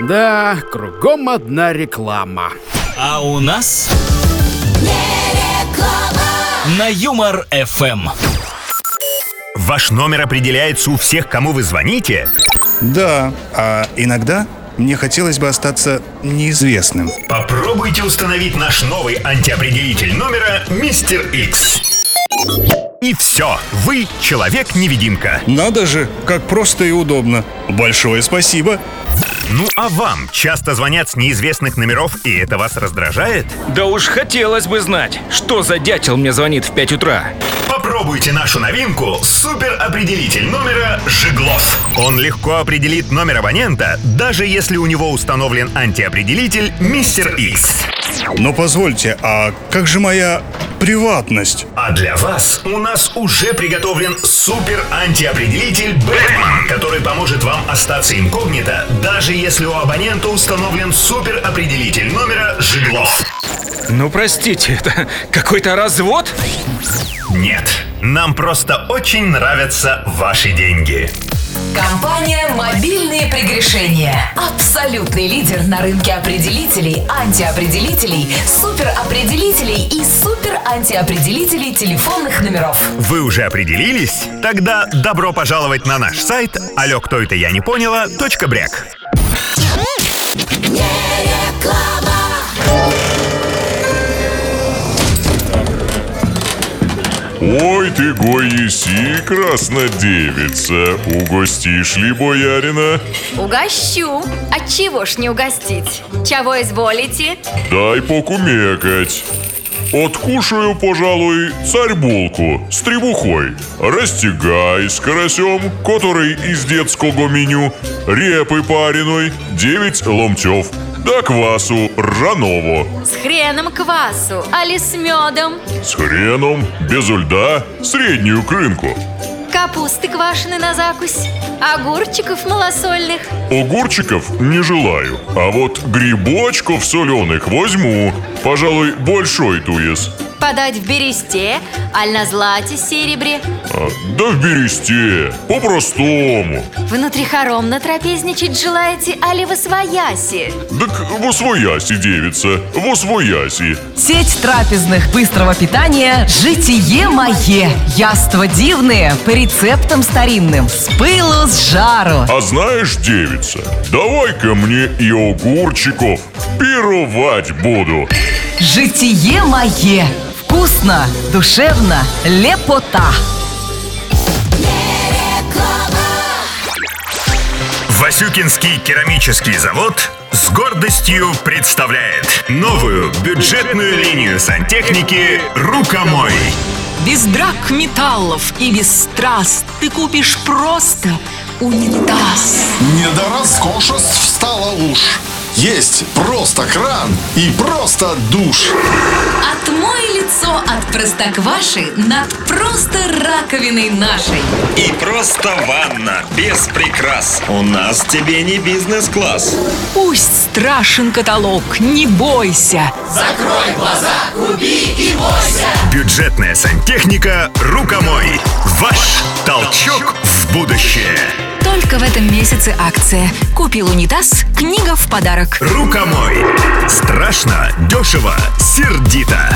Да, кругом одна реклама. А у нас на Юмор ФМ. Ваш номер определяется у всех, кому вы звоните? Да, а иногда мне хотелось бы остаться неизвестным. Попробуйте установить наш новый антиопределитель номера Мистер X. И все, вы человек-невидимка. Надо же, как просто и удобно. Большое спасибо. Ну а вам часто звонят с неизвестных номеров, и это вас раздражает? Да уж хотелось бы знать, что за дятел мне звонит в 5 утра. Попробуйте нашу новинку суперопределитель номера Жиглов. Он легко определит номер абонента, даже если у него установлен антиопределитель Мистер X. Но позвольте, а как же моя приватность? А для вас у нас уже приготовлен супер антиопределитель Бэтмен, остаться инкогнито, даже если у абонента установлен супер определитель номера Жиглов. Ну простите, это какой-то развод? Нет, нам просто очень нравятся ваши деньги. Компания «Мобильные прегрешения». Абсолютный лидер на рынке определителей, антиопределителей, суперопределителей и супер-антиопределителей телефонных номеров. Вы уже определились? Тогда добро пожаловать на наш сайт алло, кто это я не поняла, бряк. Ой ты, гой еси, краснодевица, угостишь ли боярина? Угощу. Отчего ж не угостить? Чего изволите? Дай покумекать. Откушаю, пожалуй, царь-булку с требухой, растягай с карасем, который из детского меню, репы пареной, 9 ломтев, да квасу ржаного, С хреном квасу, али с медом. с хреном, без льда, среднюю крынку. Капусты квашеной на закусь. Огурчиков малосольных. Огурчиков не желаю, а вот грибочков соленых возьму. Пожалуй, большой туес. Подать в бересте, аль на злате серебре. А, да в бересте, по-простому. Внутри хором натрапезничать желаете, али в освояси? Так восвояси, девица, восвояси. Сеть трапезных быстрого питания «Житие мое». Яства дивные по рецептам старинным. С пылу, с жару. А знаешь, девица, давай-ка мне и огурчиков. Пировать буду. «Житие мое». Вкусно, душевно, лепота. Васюкинский керамический завод с гордостью представляет новую бюджетную линию сантехники «Рукомой». Без драк металлов и без страст ты купишь просто унитаз. Не до роскошеств стала уж. Есть просто кран и просто душ. Отмой лицо от простокваши над просто раковиной нашей. И просто ванна, без прикрас. У нас тебе не бизнес-класс. Пусть страшен каталог, не бойся. Закрой глаза, купи и бойся. Бюджетная сантехника «Рукомой». Ваш толчок в будущее. Только в этом месяце акция. Купил унитаз, книга в подарок. «Рукомой». Страшно, дешево, сердито.